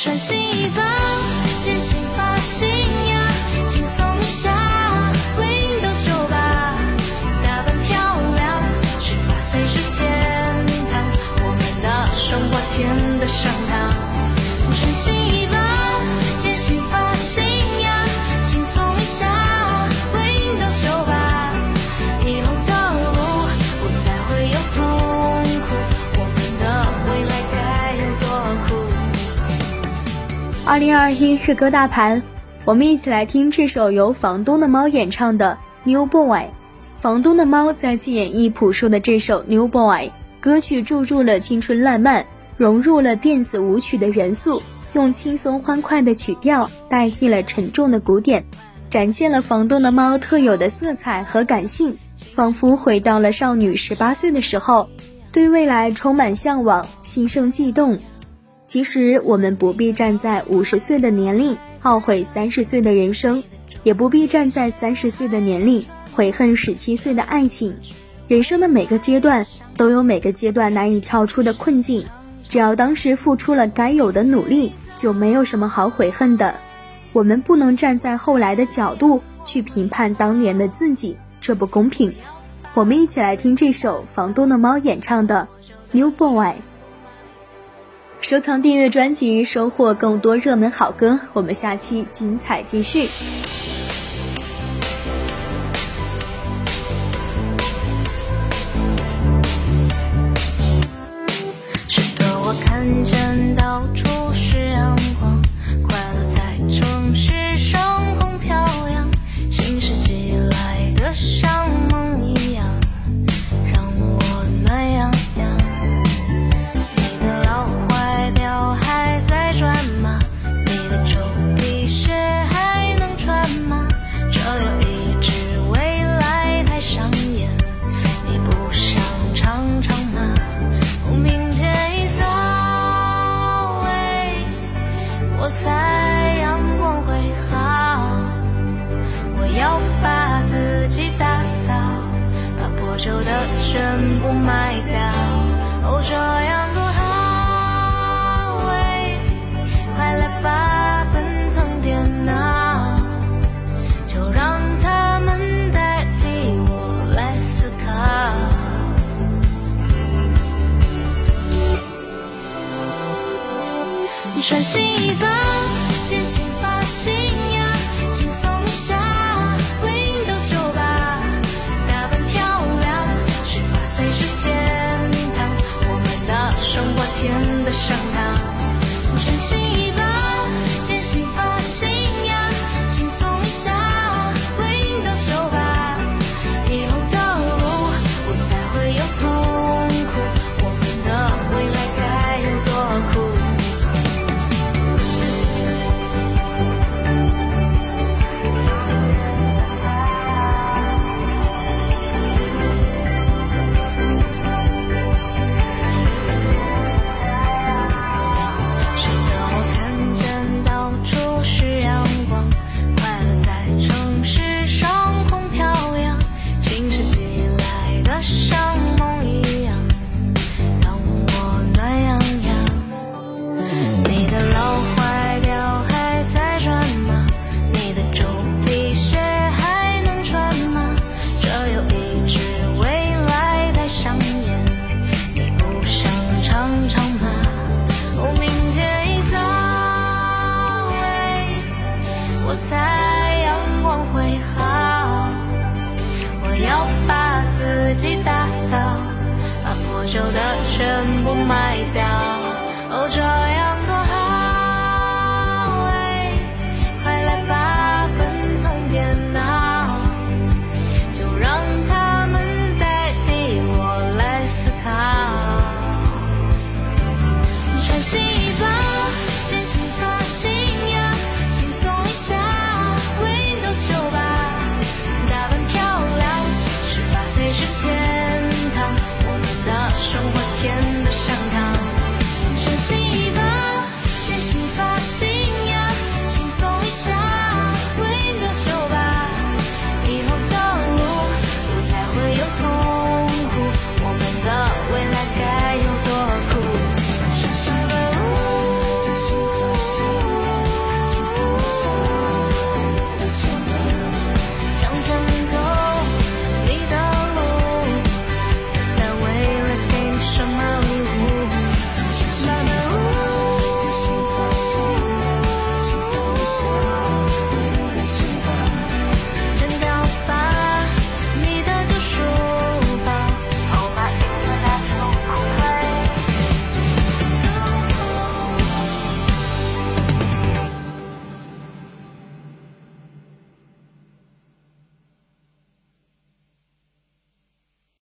穿新衣吧，剪新发二零二一日歌大盘，我们一起来听这首由房东的猫演唱的《New Boy》。房东的猫再次演绎朴树的这首《New Boy》，歌曲注入了青春烂漫，融入了电子舞曲的元素，用轻松欢快的曲调代替了沉重的鼓点，展现了房东的猫特有的色彩和感性，仿佛回到了少女十八岁的时候，对未来充满向往，心生悸动。其实我们不必站在五十岁的年龄懊悔三十岁的人生，也不必站在三十岁的年龄悔恨十七岁的爱情。人生的每个阶段都有每个阶段难以跳出的困境，只要当时付出了该有的努力，就没有什么好悔恨的。我们不能站在后来的角度去评判当年的自己，这不公平。我们一起来听这首房东的猫演唱的《New Boy》。收藏订阅专辑，收获更多热门好歌。我们下期精彩继续。穿新衣吧，剪新己打扫，把破旧的全部卖掉。哦，这样